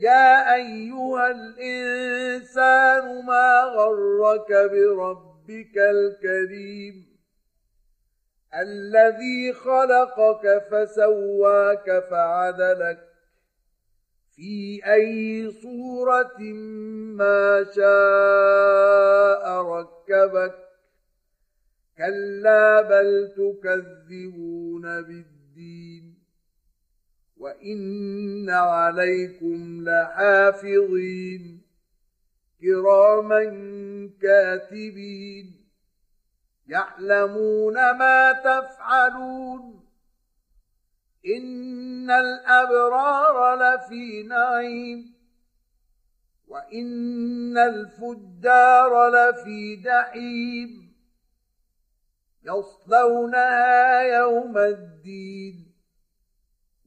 يا أيها الإنسان ما غرك بربك الكريم الذي خلقك فسواك فعدلك في أي صورة ما شاء ركبك كلا بل تكذبون بالدين وإن عليكم لحافظين كراما كاتبين يعلمون ما تفعلون إن الأبرار لفي نعيم وإن الفجار لفي جحيم يصلونها يوم الدين